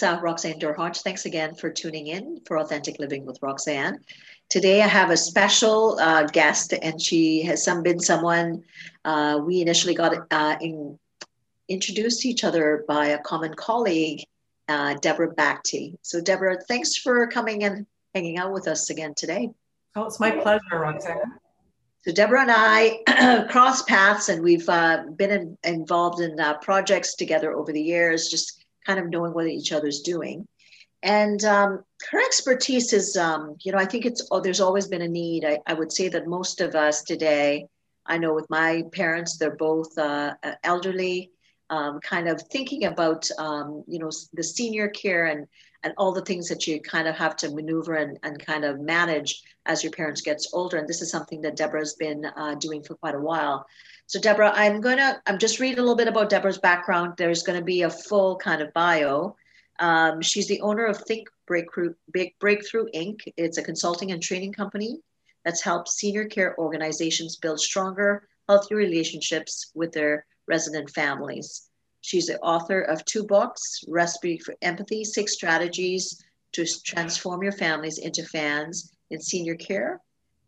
It's uh, Roxanne Derhodge. Thanks again for tuning in for Authentic Living with Roxanne. Today I have a special uh, guest, and she has some been someone uh, we initially got uh, in, introduced to each other by a common colleague, uh, Deborah Bakti. So, Deborah, thanks for coming and hanging out with us again today. Oh, it's my pleasure, Roxanne. So Deborah and I cross paths, and we've uh, been in, involved in uh, projects together over the years, just kind of knowing what each other's doing. And um, her expertise is, um, you know, I think it's, oh, there's always been a need. I, I, would say that most of us today, I know with my parents, they're both uh, elderly, um, kind of thinking about, um, you know, the senior care and, and all the things that you kind of have to maneuver and, and kind of manage as your parents gets older. And this is something that Deborah's been uh, doing for quite a while. So Deborah, I'm gonna, I'm just reading a little bit about Deborah's background. There's gonna be a full kind of bio. Um, she's the owner of Think Breakthrough, Big Breakthrough Inc. It's a consulting and training company that's helped senior care organizations build stronger, healthy relationships with their resident families. She's the author of two books, Recipe for Empathy, Six Strategies to Transform Your Families into Fans in Senior Care,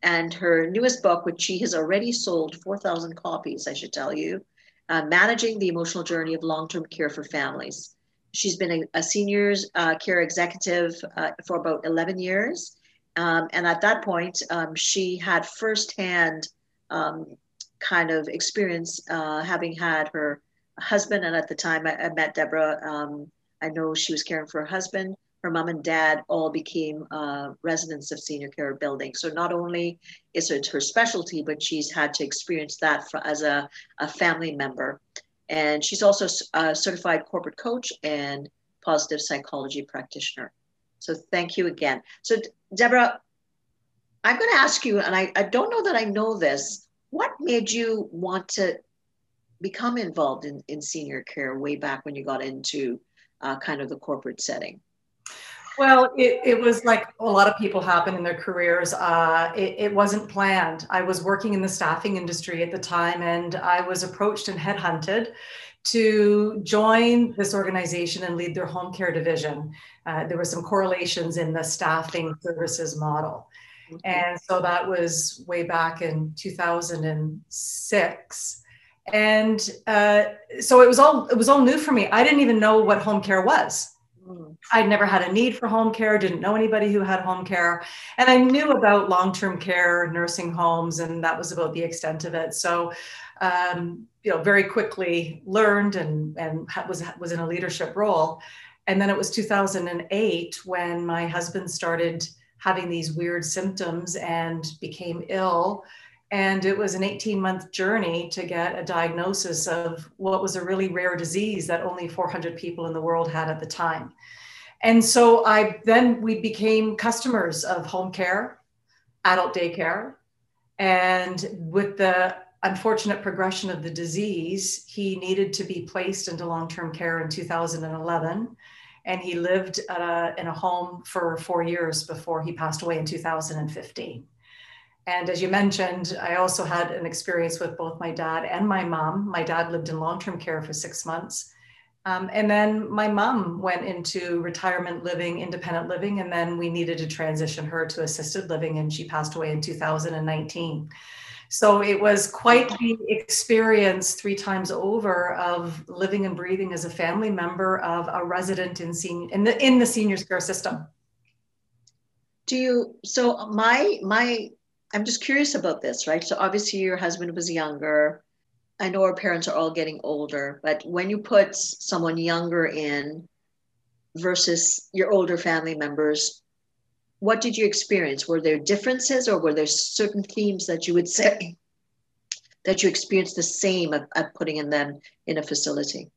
and her newest book, which she has already sold 4,000 copies, I should tell you, uh, Managing the Emotional Journey of Long Term Care for Families. She's been a, a seniors uh, care executive uh, for about 11 years. Um, and at that point, um, she had firsthand um, kind of experience uh, having had her husband. And at the time I, I met Deborah, um, I know she was caring for her husband her mom and dad all became uh, residents of senior care buildings. So not only is it her specialty, but she's had to experience that for, as a, a family member. And she's also a certified corporate coach and positive psychology practitioner. So thank you again. So Deborah, I'm going to ask you, and I, I don't know that I know this. What made you want to become involved in, in senior care way back when you got into uh, kind of the corporate setting? Well, it, it was like a lot of people happen in their careers. Uh, it, it, wasn't planned. I was working in the staffing industry at the time, and I was approached and headhunted to join this organization and lead their home care division. Uh, there were some correlations in the staffing services model. And so that was way back in 2006 and uh, so it was all it was all new for me i didn't even know what home care was I'd never had a need for home care, didn't know anybody who had home care. And I knew about long term care, nursing homes, and that was about the extent of it. So, um, you know, very quickly learned and, and was, was in a leadership role. And then it was 2008 when my husband started having these weird symptoms and became ill and it was an 18 month journey to get a diagnosis of what was a really rare disease that only 400 people in the world had at the time. And so I then we became customers of home care, adult daycare. And with the unfortunate progression of the disease, he needed to be placed into long term care in 2011. And he lived a, in a home for four years before he passed away in 2015. And as you mentioned, I also had an experience with both my dad and my mom. My dad lived in long term care for six months. Um, and then my mom went into retirement living, independent living, and then we needed to transition her to assisted living, and she passed away in 2019. So it was quite the experience three times over of living and breathing as a family member of a resident in, sen- in the in the seniors care system. Do you? So my my I'm just curious about this, right? So obviously your husband was younger. I know our parents are all getting older, but when you put someone younger in versus your older family members, what did you experience? Were there differences or were there certain themes that you would say that you experienced the same of, of putting in them in a facility?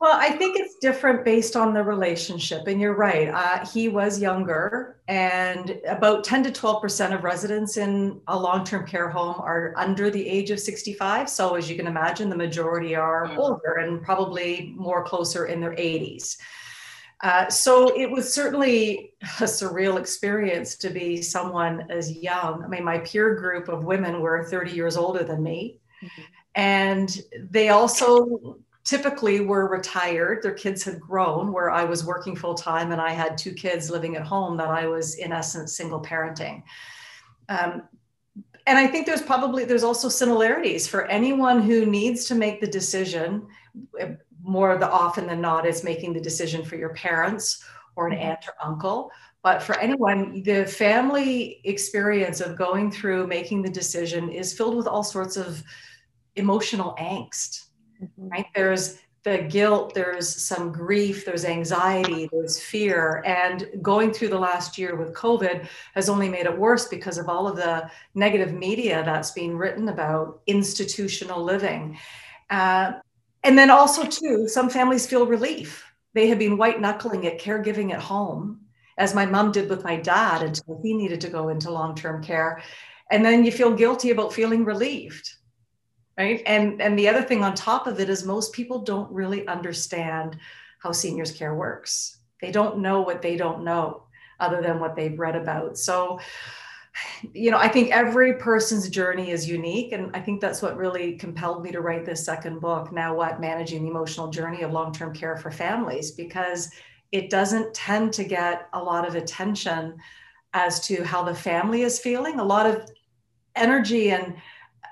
Well, I think it's different based on the relationship. And you're right. Uh, he was younger, and about 10 to 12% of residents in a long term care home are under the age of 65. So, as you can imagine, the majority are older and probably more closer in their 80s. Uh, so it was certainly a surreal experience to be someone as young. I mean, my peer group of women were 30 years older than me. Mm-hmm. And they also typically were retired. Their kids had grown, where I was working full time and I had two kids living at home that I was, in essence, single parenting. Um, and I think there's probably there's also similarities for anyone who needs to make the decision. More the often than not, is making the decision for your parents or an aunt or uncle. But for anyone, the family experience of going through making the decision is filled with all sorts of emotional angst mm-hmm. right? There's the guilt, there's some grief, there's anxiety, there's fear. And going through the last year with COVID has only made it worse because of all of the negative media that's being written about institutional living. Uh, and then also, too, some families feel relief. They have been white knuckling at caregiving at home, as my mom did with my dad until he needed to go into long term care. And then you feel guilty about feeling relieved right? And and the other thing on top of it is most people don't really understand how seniors care works. They don't know what they don't know other than what they've read about. So you know i think every person's journey is unique and i think that's what really compelled me to write this second book now what? Managing the emotional journey of long-term care for families because it doesn't tend to get a lot of attention as to how the family is feeling. A lot of energy and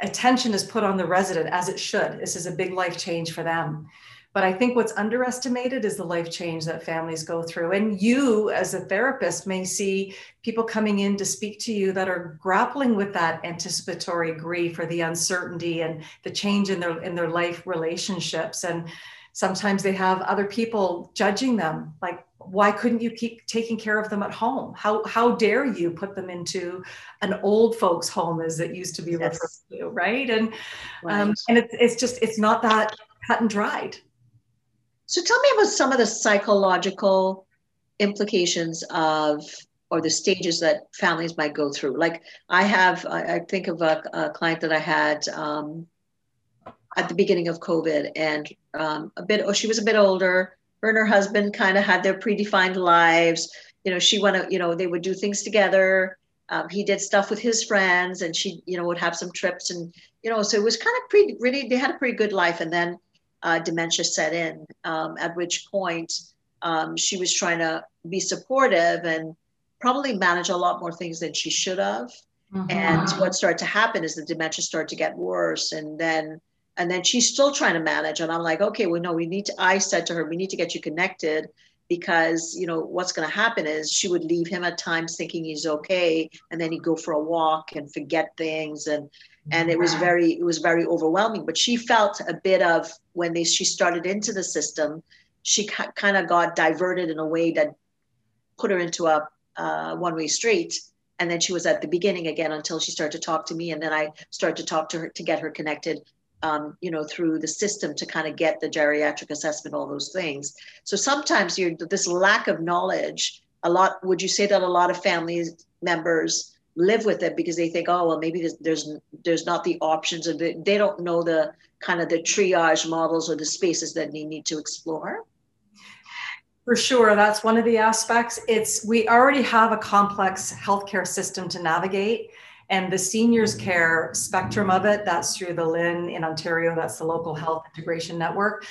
attention is put on the resident as it should. This is a big life change for them. But I think what's underestimated is the life change that families go through. And you, as a therapist, may see people coming in to speak to you that are grappling with that anticipatory grief or the uncertainty and the change in their in their life relationships. And sometimes they have other people judging them, like why couldn't you keep taking care of them at home? How how dare you put them into an old folks home as it used to be yes. referred to, right? And right. Um, and it's it's just it's not that cut and dried. So tell me about some of the psychological implications of or the stages that families might go through. Like I have, I, I think of a, a, client that I had um, at the beginning of COVID, and um, a bit. Oh, she was a bit older her and her husband kind of had their predefined lives. You know, she went, to, you know, they would do things together. Um, he did stuff with his friends, and she, you know, would have some trips, and you know, so it was kind of pretty, really, they had a pretty good life. And then uh, dementia set in, um, at which point um, she was trying to be supportive and probably manage a lot more things than she should have. Mm-hmm. And what started to happen is the dementia started to get worse, and then and then she's still trying to manage. And i'm like okay well no we need to i said to her we need to get you connected because you know what's going to happen is she would leave him at times thinking he's okay. And then he'd go for a walk and forget things. And and it was very it was very overwhelming. But she felt a bit of when they she started into the system she kind of got diverted in a way that put her into a uh, one-way street. And then she was at the beginning again until she started to talk to me. And then i started to talk to her to get her connected um, you know, through the system to kind of get the geriatric assessment, all those things. So sometimes you're this lack of knowledge. A lot. Would you say that a lot of family members live with it because they think, oh well, maybe there's there's, there's not the options, they, they don't know the kind of the triage models or the spaces that they need to explore. For sure, that's one of the aspects. It's we already have a complex healthcare system to navigate and the seniors care spectrum of it, that's through the LHIN in Ontario, that's the local health integration network.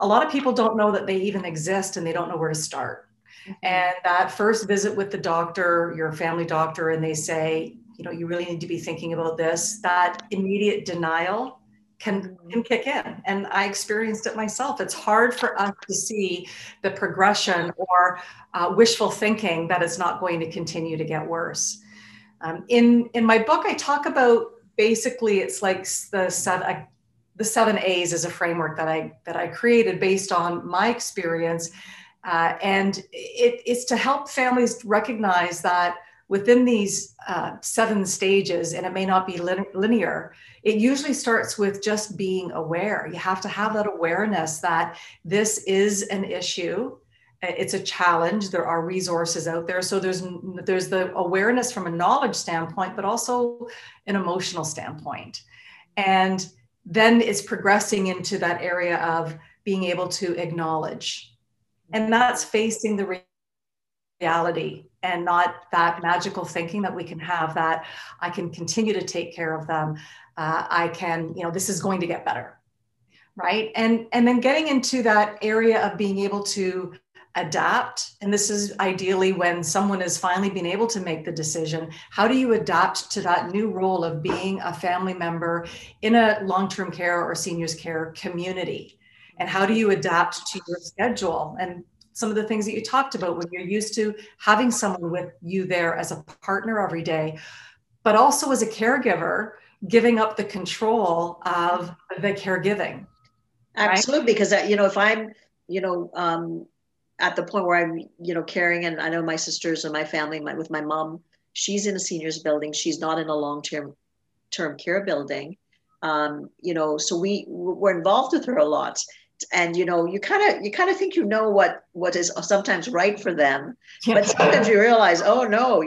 A lot of people don't know that they even exist and they don't know where to start. Mm-hmm. And that first visit with the doctor, your family doctor, and they say, you know, you really need to be thinking about this, that immediate denial can mm-hmm. can kick in and i experienced it myself it's hard for us to see the progression or uh, wishful thinking that it's not going to continue to get worse um, in in my book, I talk about basically it's like the seven the seven A's is a framework that I that I created based on my experience, uh, and it, it's to help families recognize that within these uh, seven stages, and it may not be linear, it usually starts with just being aware. You have to have that awareness that this is an issue. It's a challenge. There are resources out there. So there's there's the awareness from a knowledge standpoint, but also an emotional standpoint. And then it's progressing into that area of being able to acknowledge. And that's facing the reality and not that magical thinking that we can have that I can continue to take care of them. Uh, I can, you know, this is going to get better. Right. And, and then getting into that area of being able to adapt. And this is ideally when someone has finally been able to make the decision. How do you adapt to that new role of being a family member in a long term care or seniors care community? And how do you adapt to your schedule? And some of the things that you talked about when you're used to having someone with you there as a partner every day, but also as a caregiver, giving up the control of the caregiving. Absolutely, right? because uh, you know if I'm, you know, um, at the point where I'm, you know, caring, and I know my sisters and my family, my, with my mom, she's in a seniors building. She's not in a long term term care building. Um, you know, so we we're involved with her a lot and you know you kind of you kind of think you know what what is sometimes right for them but sometimes you realize oh no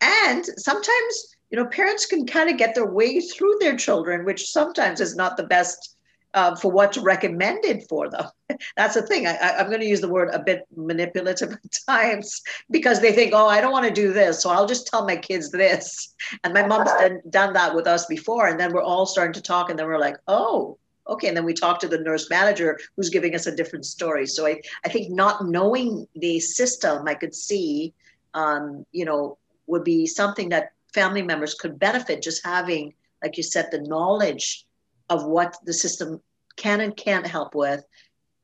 and sometimes you know parents can kind of get their way through their children which sometimes is not the best uh, for what's recommended for them. That's the thing. I, i'm going to use the word a bit manipulative at times because they think oh i don't want to do this so i'll just tell my kids this. And my mom's done, done that with us before and then we're all starting to talk and then we're like oh okay. And then we talk to the nurse manager who's giving us a different story. So i, I think not knowing the system i could see um, you know would be something that family members could benefit just having like you said the knowledge of what the system can and can't help with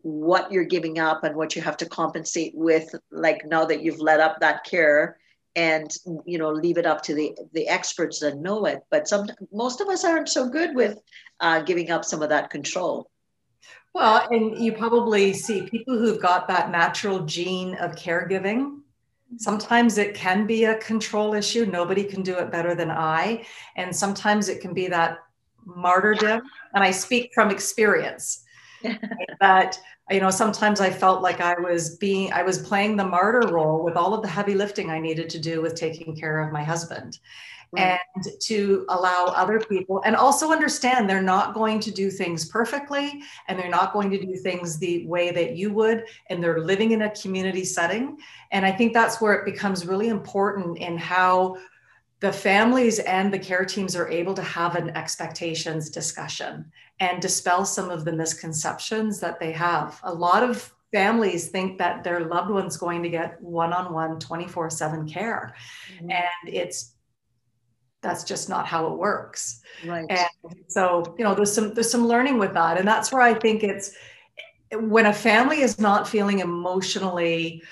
what you're giving up and what you have to compensate with like now that you've let up that care and you know leave it up to the the experts that know it. But some most of us aren't so good with uh, giving up some of that control. Well and you probably see people who've got that natural gene of caregiving. Sometimes it can be a control issue. Nobody can do it better than i. And sometimes it can be that martyrdom and i speak from experience. That you know sometimes i felt like i was being i was playing the martyr role with all of the heavy lifting i needed to do with taking care of my husband. Right. and to allow other people and also understand they're not going to do things perfectly and they're not going to do things the way that you would and they're living in a community setting. And i think that's where it becomes really important in how the families and the care teams are able to have an expectations discussion and dispel some of the misconceptions that they have. A lot of families think that their loved one's going to get one-on-one 24/7 care mm-hmm. and it's that's just not how it works. Right. And so, you know, there's some there's some learning with that and that's where I think it's when a family is not feeling emotionally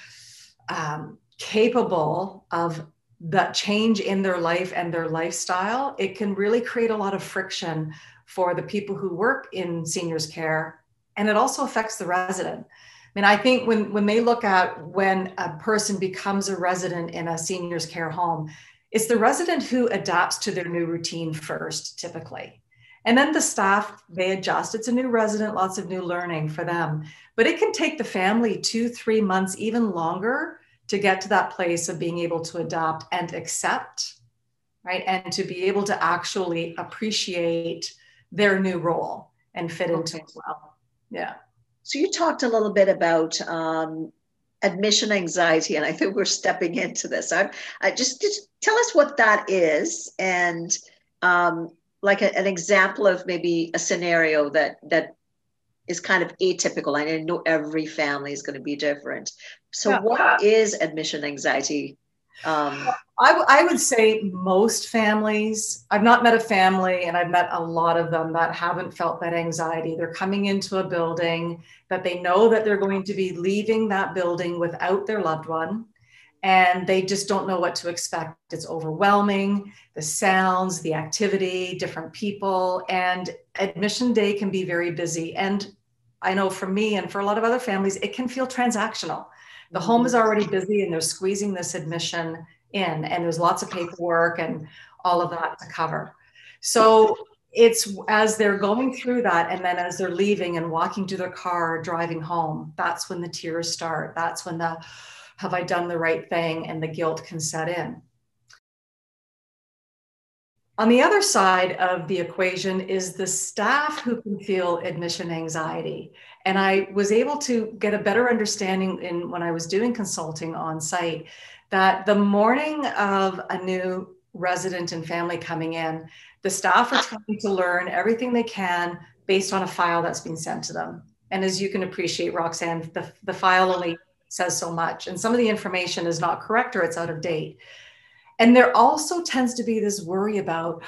um, capable of that change in their life and their lifestyle, it can really create a lot of friction for the people who work in seniors care. And it also affects the resident. I mean, I think when, when they look at when a person becomes a resident in a seniors care home, it's the resident who adapts to their new routine first, typically. And then the staff, they adjust. It's a new resident, lots of new learning for them. But it can take the family two, three months, even longer to get to that place of being able to adopt and accept, right? And to be able to actually appreciate their new role and fit okay. into it well. Yeah. So you talked a little bit about um, admission anxiety, and I think we're stepping into this. I, I just, just tell us what that is, and um, like a, an example of maybe a scenario that that is kind of atypical. I know every family is going to be different. So, yeah. what is admission anxiety? Um, I, w- I would say most families, I've not met a family and I've met a lot of them that haven't felt that anxiety. They're coming into a building that they know that they're going to be leaving that building without their loved one and they just don't know what to expect. It's overwhelming, the sounds, the activity, different people, and admission day can be very busy. And I know for me and for a lot of other families, it can feel transactional. The home is already busy and they're squeezing this admission in, and there's lots of paperwork and all of that to cover. So it's as they're going through that and then as they're leaving and walking to their car driving home that's when the tears start. That's when the have i done the right thing? and the guilt can set in on the other side of the equation is the staff who can feel admission anxiety and i was able to get a better understanding in when i was doing consulting on site that the morning of a new resident and family coming in the staff are trying to learn everything they can based on a file that's been sent to them. And as you can appreciate, Roxanne, the, the file only says so much, and some of the information is not correct or it's out of date. And there also tends to be this worry about,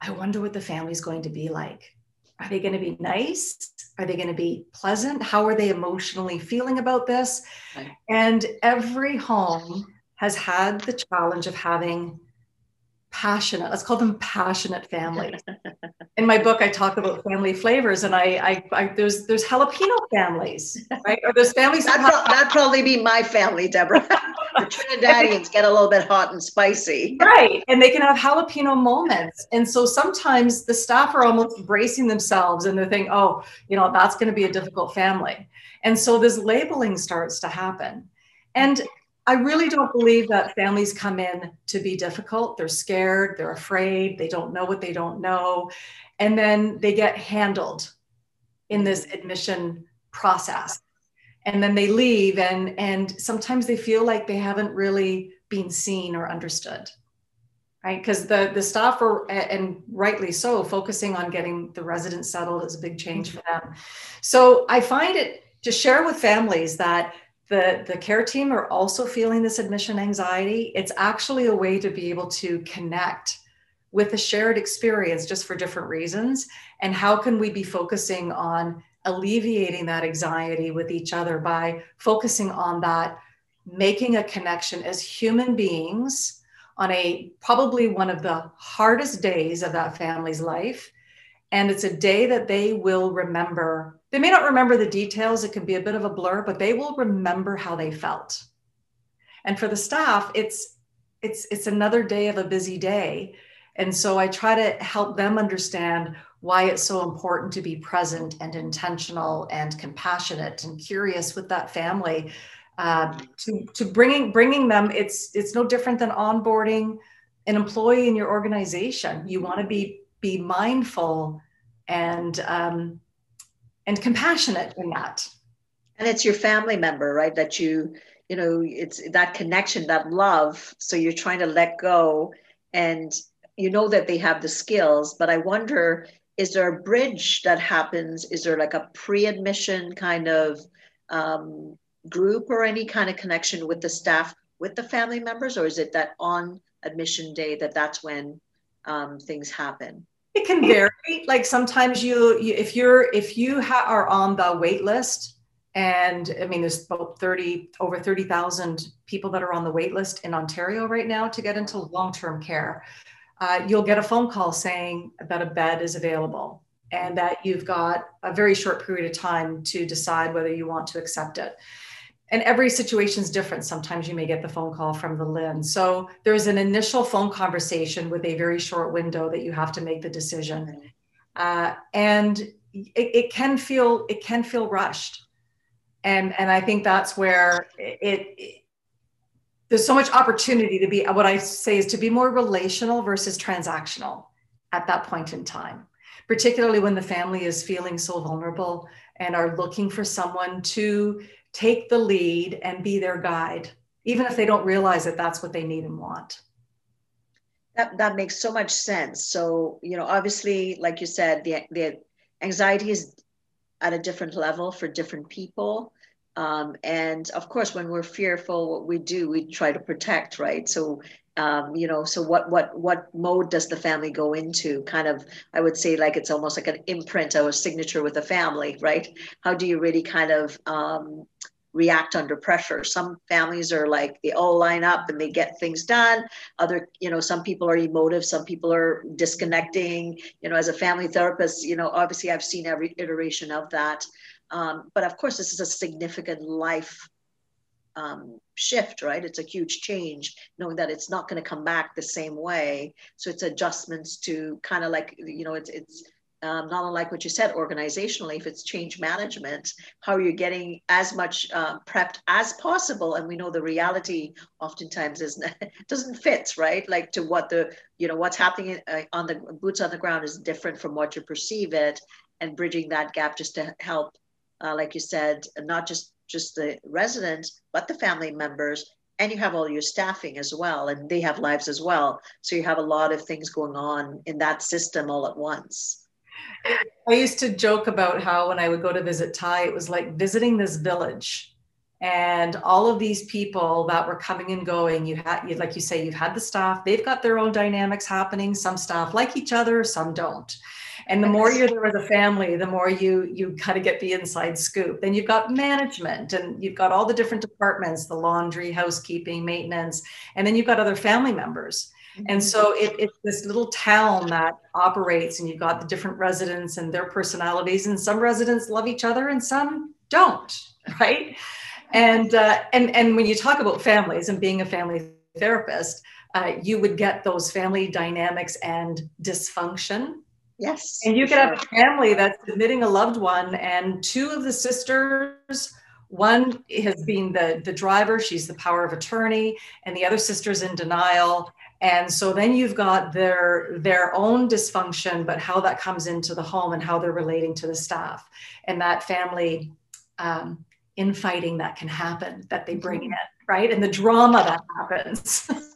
I wonder what the family's going to be like. Are they going to be nice? Are they going to be pleasant? How are they emotionally feeling about this? Right. And every home has had the challenge of having passionate. Let's call them passionate families in my book i talk about family flavors and i i, I there's there's jalapeno families right? Or there's families that'd, pro- that'd probably be my family deborah. The trinidadians get a little bit hot and spicy. Right and they can have jalapeno moments. And so sometimes the staff are almost bracing themselves and they're thinking oh you know that's going to be a difficult family. And so this labeling starts to happen. And I really don't believe that families come in to be difficult. They're scared, they're afraid, they don't know what they don't know. And then they get handled in this admission process. And then they leave, and, and sometimes they feel like they haven't really been seen or understood. Right? Because the, the staff are, and rightly so, focusing on getting the residents settled is a big change for them. So I find it to share with families that the, the care team are also feeling this admission anxiety. It's actually a way to be able to connect with a shared experience just for different reasons. And how can we be focusing on alleviating that anxiety with each other by focusing on that, making a connection as human beings on a probably one of the hardest days of that family's life. And it's a day that they will remember they may not remember the details, it can be a bit of a blur, but they will remember how they felt. And for the staff, it's it's it's another day of a busy day. And so I try to help them understand why it's so important to be present and intentional and compassionate and curious with that family. Uh, to to bringing bringing them, it's it's no different than onboarding an employee in your organization. You want to be be mindful and um, and compassionate in that. And it's your family member right that you you know it's that connection that love. So you're trying to let go and you know that they have the skills but i wonder is there a bridge that happens? Is there like a pre-admission kind of um, group or any kind of connection with the staff with the family members? Or is it that on admission day that that's when um, things happen it can vary. Like sometimes you, you if you're if you ha- are on the wait list, and I mean there's about thirty over thirty thousand people that are on the wait list in Ontario right now to get into long term care. Uh, you'll get a phone call saying that a bed is available and that you've got a very short period of time to decide whether you want to accept it and every situation is different. Sometimes you may get the phone call from the LHIN. So there's an initial phone conversation with a very short window that you have to make the decision, uh, and it, it, can feel it can feel rushed, and and I think that's where it, it there's so much opportunity to be what I say is to be more relational versus transactional at that point in time, particularly when the family is feeling so vulnerable and are looking for someone to take the lead and be their guide, even if they don't realize that that's what they need and want. That, that makes so much sense. So, you know, obviously, like you said, the, the anxiety is at a different level for different people. Um, and of course, when we're fearful, what we do, we try to protect, right? So, um, you know, so what what what mode does the family go into? Kind of, I would say, like it's almost like an imprint or a signature with a family, right? How do you really kind of um, react under pressure. Some families are like they all line up and they get things done. Other, you know, some people are emotive, some people are disconnecting. You know, as a family therapist, you know, obviously I've seen every iteration of that. Um, but of course, this is a significant life um, shift, right? It's a huge change, knowing that it's not going to come back the same way. So it's adjustments to kind of like, you know, it's, it's um, not unlike what you said organizationally, if it's change management, how are you getting as much uh, prepped as possible? And we know the reality oftentimes is doesn't fit, right? Like to what the, you know, what's happening uh, on the boots on the ground is different from what you perceive it and bridging that gap just to help, uh, like you said, not just just the residents, but the family members, and you have all your staffing as well, and they have lives as well. So you have a lot of things going on in that system all at once. I used to joke about how when I would go to visit Ty, it was like visiting this village and all of these people that were coming and going you had like you say you've had the staff they've got their own dynamics happening some staff like each other some don't and the more you're there as a family the more you you kind of get the inside scoop. Then you've got management and you've got all the different departments the laundry housekeeping maintenance and then you've got other family members. And so it, it's this little town that operates and you've got the different residents and their personalities and some residents love each other and some don't right? And uh, and and when you talk about families and being a family therapist uh, you would get those family dynamics and dysfunction Yes. And you could sure. have a family that's admitting a loved one, and two of the sisters, one has been the, the driver, she's the power of attorney, and the other sister's in denial. And so then you've got their their own dysfunction, but how that comes into the home and how they're relating to the staff and that family um, infighting that can happen that they bring mm-hmm. in, right? And the drama that happens.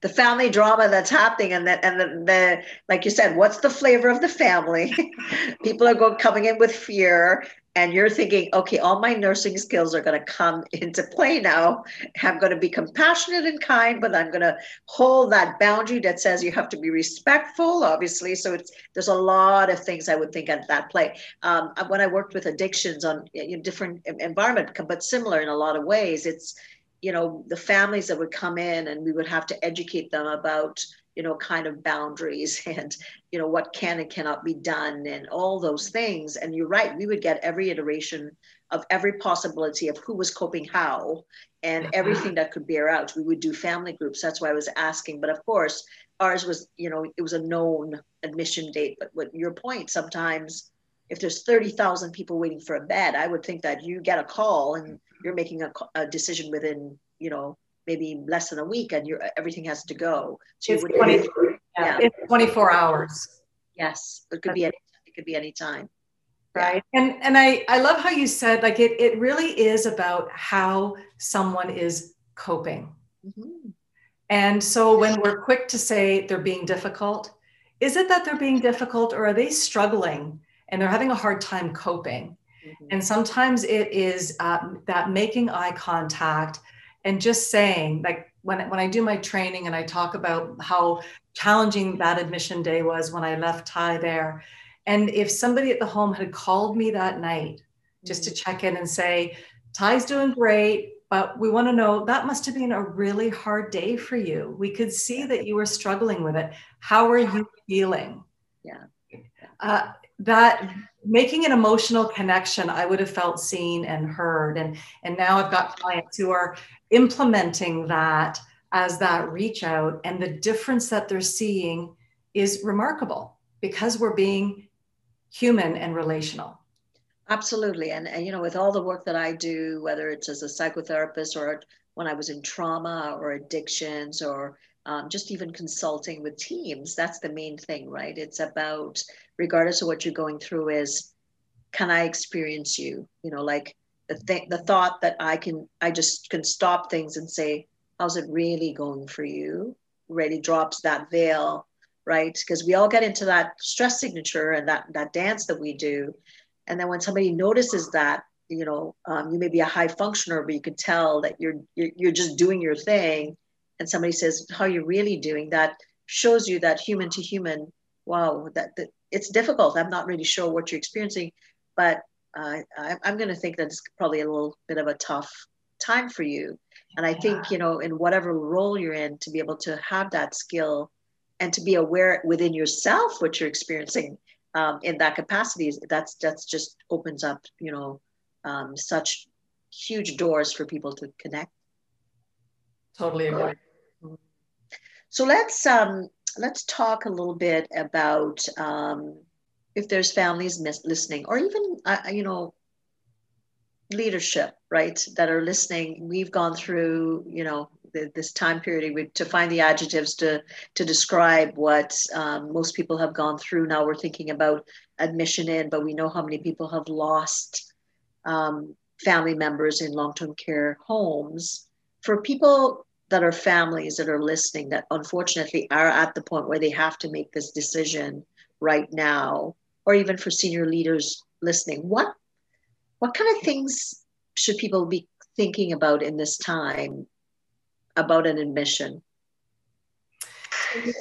the family drama that's happening and that and the, the like you said what's the flavor of the family? People are going coming in with fear and you're thinking okay all my nursing skills are going to come into play now. I'm going to be compassionate and kind but i'm going to hold that boundary that says you have to be respectful obviously. So it's there's a lot of things i would think at that play. Um, when i worked with addictions on different environment but similar in a lot of ways it's you know the families that would come in and we would have to educate them about you know kind of boundaries and you know what can and cannot be done and all those things. And you're right we would get every iteration of every possibility of who was coping how and mm-hmm. everything that could bear out. We would do family groups that's why i was asking. But of course ours was you know it was a known admission date. But what your point sometimes if there's 30,000 people waiting for a bed, I would think that you get a call and you're making a, a decision within, you know, maybe less than a week and you're, everything has to go. So it's, 20, yeah, yeah. it's 24 hours. Yes. It could be, any, it could be any time. Right. Yeah. And, and I, I love how you said, like, it, it really is about how someone is coping. Mm-hmm. And so when we're quick to say they're being difficult, is it that they're being difficult or are they struggling and they're having a hard time coping. Mm-hmm. And sometimes it is um, that making eye contact and just saying, like when, when I do my training and I talk about how challenging that admission day was when I left Ty there. And if somebody at the home had called me that night just to mm-hmm. check in and say, Ty's doing great, but we want to know that must have been a really hard day for you. We could see that you were struggling with it. How are you feeling? Yeah. Uh, that making an emotional connection i would have felt seen and heard. And and now i've got clients who are implementing that as that reach out. And the difference that they're seeing is remarkable because we're being human and relational. Absolutely. And, and you know with all the work that i do whether it's as a psychotherapist or when i was in trauma or addictions or um, just even consulting with teams that's the main thing right? It's about regardless of what you're going through is can i experience you? You know like the th- the thought that i can i just can stop things and say how's it really going for you? Really drops that veil right? Because we all get into that stress signature and that that dance that we do. And then when somebody notices that you know um, you may be a high functioner but you can tell that you're, you're just doing your thing and somebody says how you're really doing? That shows you that human to human wow that, that it's difficult i'm not really sure what you're experiencing but uh, I, i'm going to think that it's probably a little bit of a tough time for you and i yeah. think you know in whatever role you're in to be able to have that skill and to be aware within yourself what you're experiencing um, in that capacity that's that's just opens up you know um, such huge doors for people to connect. Totally agree. So let's um, let's talk a little bit about um, if there's families mis- listening, or even uh, you know leadership, right, that are listening. We've gone through you know the, this time period to find the adjectives to to describe what um, most people have gone through. Now we're thinking about admission in, but we know how many people have lost um, family members in long-term care homes. For people that are families that are listening that unfortunately are at the point where they have to make this decision right now, or even for senior leaders listening, what what kind of things should people be thinking about in this time about an admission?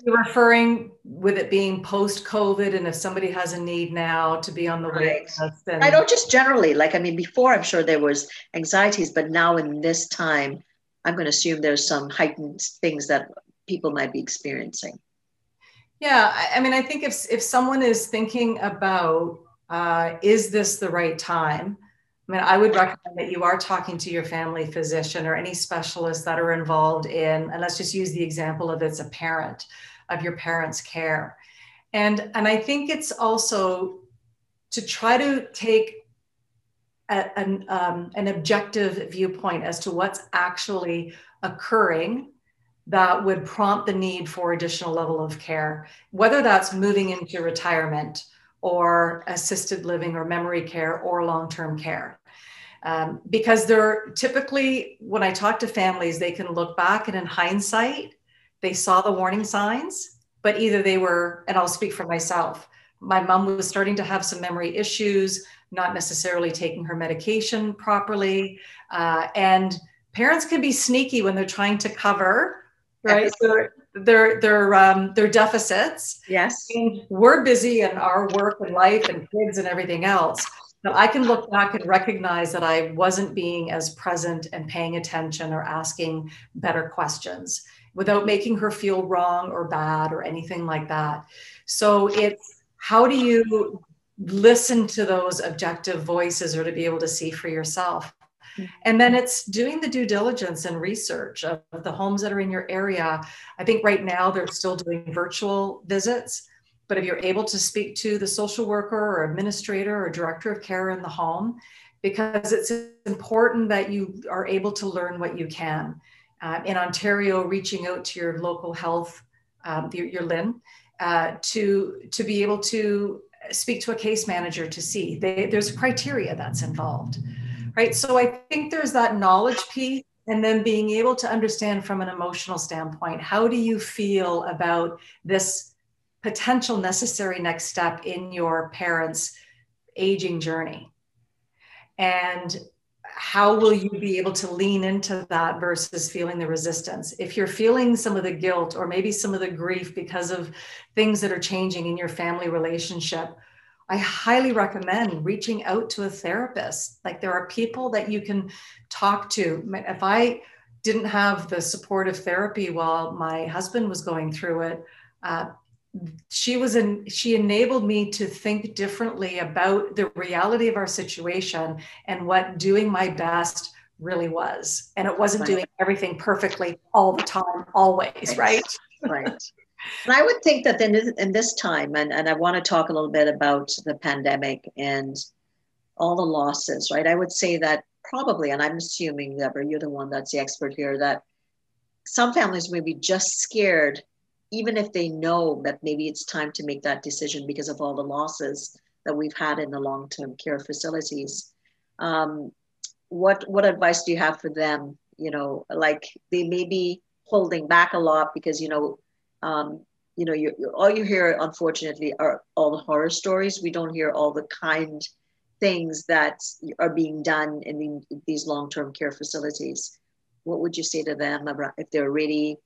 You're referring with it being post COVID, and if somebody has a need now to be on the right. wait list. Then... I don't just generally, like, I mean, before I'm sure there was anxieties, but now in this time, I'm going to assume there's some heightened things that people might be experiencing. Yeah, I mean, I think if if someone is thinking about uh, is this the right time, I mean, I would recommend that you are talking to your family physician or any specialists that are involved in, and let's just use the example of it's a parent of your parents' care. And, and I think it's also to try to take an, um, an objective viewpoint as to what's actually occurring that would prompt the need for additional level of care, whether that's moving into retirement or assisted living or memory care or long-term care. Um, because they're typically when i talk to families they can look back and in hindsight they saw the warning signs but either they were and i'll speak for myself my mom was starting to have some memory issues not necessarily taking her medication properly uh, and parents can be sneaky when they're trying to cover right. their their their um, their deficits. Yes. And we're busy in our work and life and kids and everything else. Now I can look back and recognize that I wasn't being as present and paying attention or asking better questions without making her feel wrong or bad or anything like that. So it's how do you listen to those objective voices or to be able to see for yourself? And then it's doing the due diligence and research of the homes that are in your area. I think right now they're still doing virtual visits. But if you're able to speak to the social worker or administrator or director of care in the home, because it's important that you are able to learn what you can. Uh, in Ontario, reaching out to your local health, um, your, your LHIN, uh, to, to be able to speak to a case manager to see. They, there's criteria that's involved, right? So I think there's that knowledge piece and then being able to understand from an emotional standpoint how do you feel about this potential necessary next step in your parents' aging journey. And how will you be able to lean into that versus feeling the resistance? If you're feeling some of the guilt or maybe some of the grief because of things that are changing in your family relationship, I highly recommend reaching out to a therapist. Like there are people that you can talk to. If I didn't have the supportive therapy while my husband was going through it, uh, she was in she enabled me to think differently about the reality of our situation and what doing my best really was. And it wasn't right. doing everything perfectly all the time always right. right, and i would think that in this, in this time and, and i want to talk a little bit about the pandemic and all the losses right? I would say that probably and i'm assuming Deborah, you're the one that's the expert here that some families may be just scared even if they know that maybe it's time to make that decision because of all the losses that we've had in the long-term care facilities um, what what advice do you have for them? You know like they may be holding back a lot because you know um, you know you all you hear unfortunately are all the horror stories. We don't hear all the kind things that are being done in, the, these long-term care facilities. What would you say to them if they're really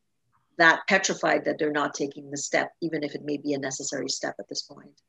that petrified that they're not taking the step, even if it may be a necessary step at this point.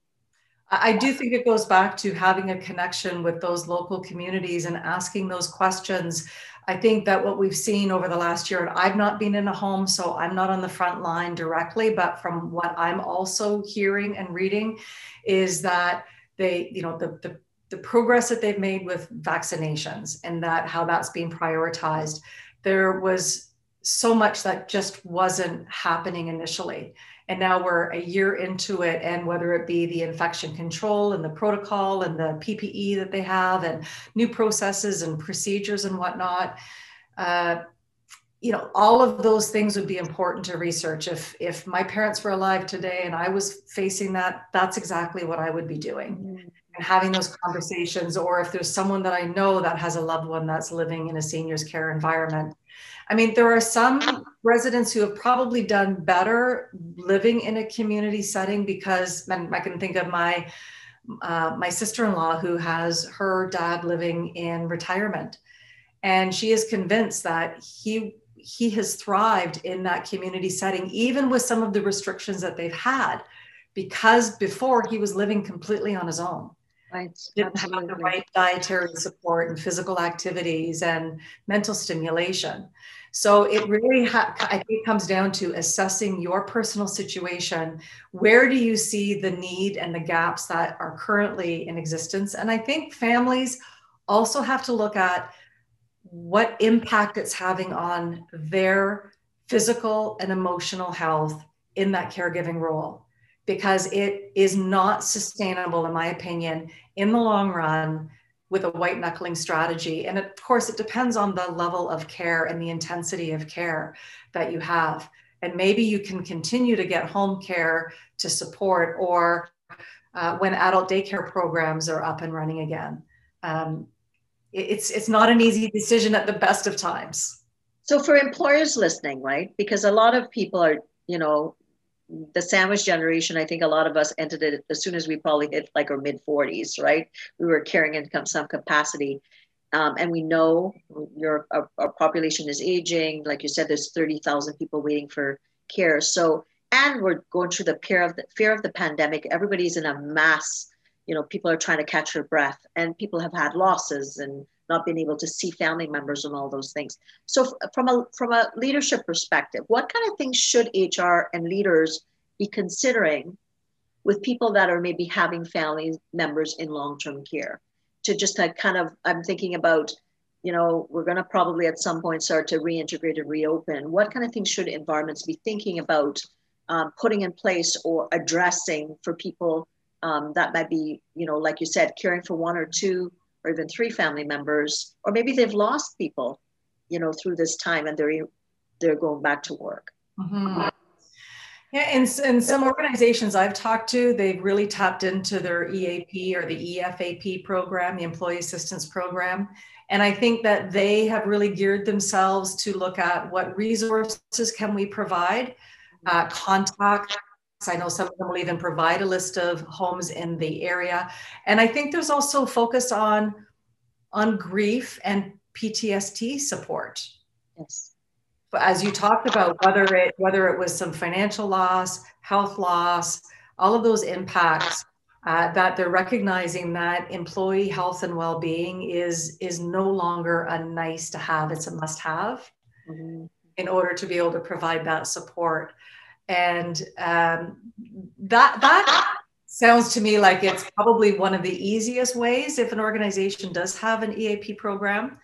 I do think it goes back to having a connection with those local communities and asking those questions. I think that what we've seen over the last year, and I've not been in a home, so I'm not on the front line directly, but from what I'm also hearing and reading, is that they, you know, the, the the progress that they've made with vaccinations and that how that's being prioritized, there was so much that just wasn't happening initially. And now we're a year into it, and whether it be the infection control and the protocol and the PPE that they have, and new processes and procedures and whatnot, uh, you know, all of those things would be important to research. If if my parents were alive today and I was facing that, that's exactly what I would be doing. Mm-hmm. And having those conversations, or if there's someone that I know that has a loved one that's living in a seniors care environment, I mean, there are some residents who have probably done better living in a community setting because I can think of my uh, my sister-in-law who has her dad living in retirement, and she is convinced that he he has thrived in that community setting, even with some of the restrictions that they've had, because before he was living completely on his own. Right. Didn't Absolutely. have the right dietary support and physical activities and mental stimulation. So it really, ha- I think, comes down to assessing your personal situation. Where do you see the need and the gaps that are currently in existence? And I think families also have to look at what impact it's having on their physical and emotional health in that caregiving role because it is not sustainable in my opinion in the long run with a white knuckling strategy. And of course, it depends on the level of care and the intensity of care that you have. And maybe you can continue to get home care to support or uh, when adult daycare programs are up and running again. Um, it's, it's not an easy decision at the best of times. So for employers listening, right? Because a lot of people are, you know, the sandwich generation, I think a lot of us entered it as soon as we probably hit like our mid 40s, right? We were carrying in some capacity. Um, and we know your our, our, population is aging. Like you said, there's 30,000 people waiting for care. So, and we're going through the fear of the fear of the pandemic. Everybody's in a mass. You know, people are trying to catch their breath, and people have had losses and not being able to see family members and all those things. So from a from a leadership perspective, what kind of things should HR and leaders be considering with people that are maybe having family members in long-term care? To just to kind of I'm thinking about, you know, we're going to probably at some point start to reintegrate and reopen. What kind of things should environments be thinking about um, putting in place or addressing for people um, that might be, you know, like you said, caring for one or two or even three family members, or maybe they've lost people, you know, through this time and they're they're going back to work. Mm-hmm. Yeah, in, in some organizations I've talked to, they've really tapped into their EAP or the EFAP program, the Employee Assistance Program. And I think that they have really geared themselves to look at what resources can we provide, uh, contact I know some of them will even provide a list of homes in the area. And I think there's also focus on on grief and PTSD support. Yes. But as you talked about, whether it whether it was some financial loss, health loss, all of those impacts, uh, that they're recognizing that employee health and well-being is is no longer a nice to have; it's a must-have mm-hmm. in order to be able to provide that support and um, that that sounds to me like it's probably one of the easiest ways if an organization does have an EAP program.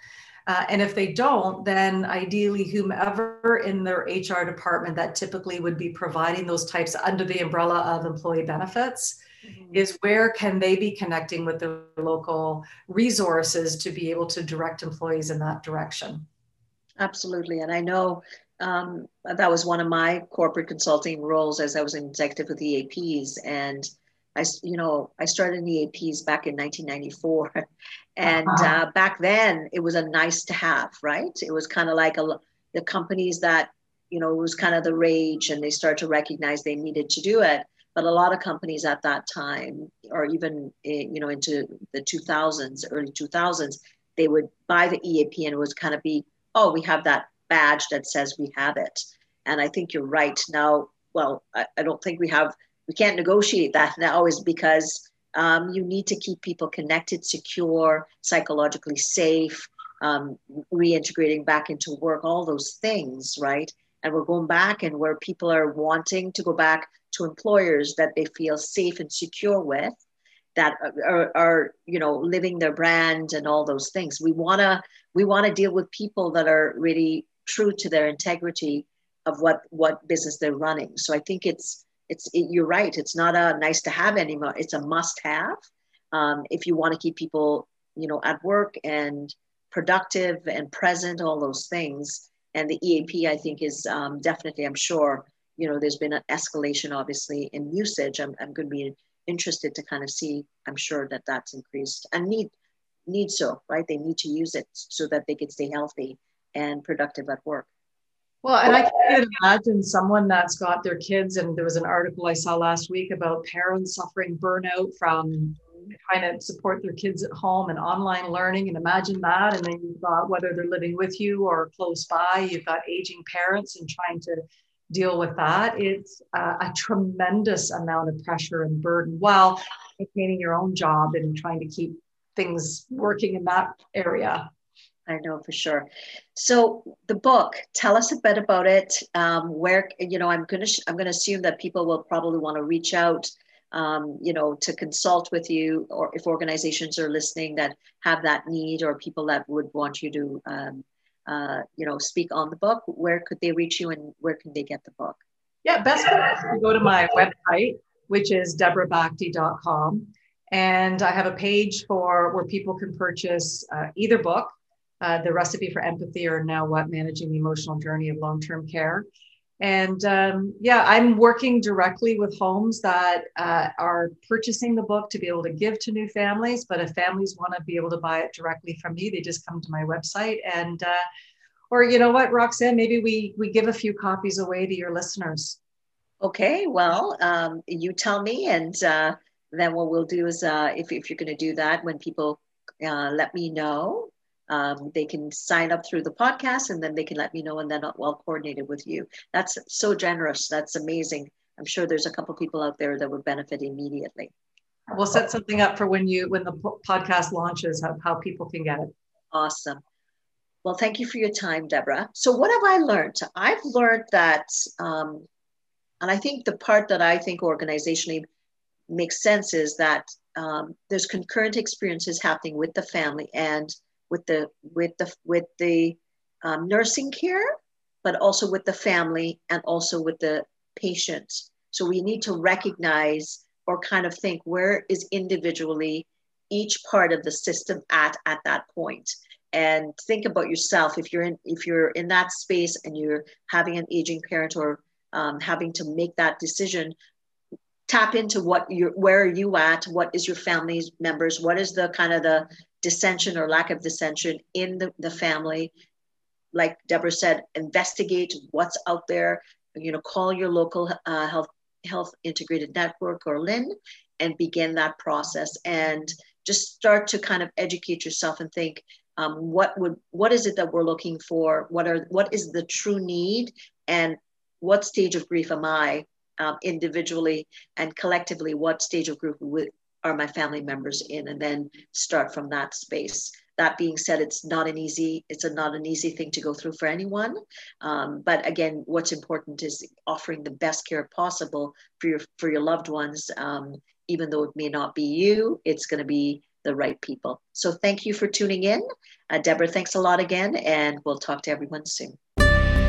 Uh, and if they don't, then ideally, whomever in their HR department that typically would be providing those types under the umbrella of employee benefits mm-hmm. is where can they be connecting with the local resources to be able to direct employees in that direction. Absolutely. And I know um, that was one of my corporate consulting roles as I was an executive with EAPs. And I, you know, I started in EAPs back in 1994. And uh-huh. uh, back then it was a nice to have, right? It was kind of like a, the companies that, you know, it was kind of the rage and they started to recognize they needed to do it. But a lot of companies at that time, or even, eh, you know, into the 2000s, early 2000s, they would buy the EAP and it was kind of be, oh, we have that badge that says we have it. And I think you're right. Now, well, I, I don't think we have, we can't negotiate that now, is because um, you need to keep people connected, secure, psychologically safe, um, reintegrating back into work, all those things, right? And we're going back and where people are wanting to go back to employers that they feel safe and secure with, that are, are you know living their brand and all those things we want to we want to deal with people that are really true to their integrity of what what business they're running. So i think it's it's it, you're right. It's not a nice to have anymore. It's a must have um, if you want to keep people you know at work and productive and present all those things. And the eap i think is um, definitely i'm sure you know there's been an escalation obviously in usage. I'm, I'm going to be interested to kind of see i'm sure that that's increased and need need so right? They need to use it so that they can stay healthy and productive at work well, and I can't imagine someone that's got their kids, and there was an article I saw last week about parents suffering burnout from trying to support their kids at home and online learning. And imagine that. And then you've got whether they're living with you or close by, you've got aging parents and trying to deal with that. It's a tremendous amount of pressure and burden while maintaining your own job and trying to keep things working in that area. I know for sure. So the book, tell us a bit about it. Um, where you know, I'm gonna I'm gonna assume that people will probably want to reach out, um, you know, to consult with you, or if organizations are listening that have that need, or people that would want you to, um, uh, you know, speak on the book. Where could they reach you, and where can they get the book? Yeah, best to go to my website, which is deborahbakti.com. And I have a page for where people can purchase uh, either book uh, the recipe for empathy or now what? Managing the emotional journey of long-term care. And um, yeah i'm working directly with homes that uh, are purchasing the book to be able to give to new families but if families want to be able to buy it directly from me they just come to my website. And uh, or you know what roxanne maybe we we give a few copies away to your listeners. Okay well um, you tell me and uh, then what we'll do is uh, if, if you're going to do that when people uh, let me know um, they can sign up through the podcast and then they can let me know and then I'll coordinate it with you. That's so generous. That's amazing. I'm sure there's a couple people out there that would benefit immediately. We'll set something up for when you when the podcast launches how, how people can get it. Awesome. Well, thank you for your time, Deborah. So, what have I learned? I've learned that, um, and I think the part that I think organizationally makes sense is that um, there's concurrent experiences happening with the family and with the with the with the um, nursing care, but also with the family and also with the patients. So we need to recognize or kind of think where is individually each part of the system at at that point. And think about yourself. If you're in if you're in that space and you're having an aging parent or um, having to make that decision tap into what you're where are you at? What is your family members? What is the kind of the dissension or lack of dissension in the, the family. Like Deborah said, investigate what's out there. You know, call your local uh, health health integrated network or LHIN and begin that process and just start to kind of educate yourself and think um, what would what is it that we're looking for what are what is the true need and what stage of grief am i um, individually and collectively what stage of grief would, are my family members in and then start from that space. That being said it's not an easy it's a not an easy thing to go through for anyone. Um, but again what's important is offering the best care possible for your for your loved ones. Um, even though it may not be you it's going to be the right people. So thank you for tuning in. Uh, deborah thanks a lot again and we'll talk to everyone soon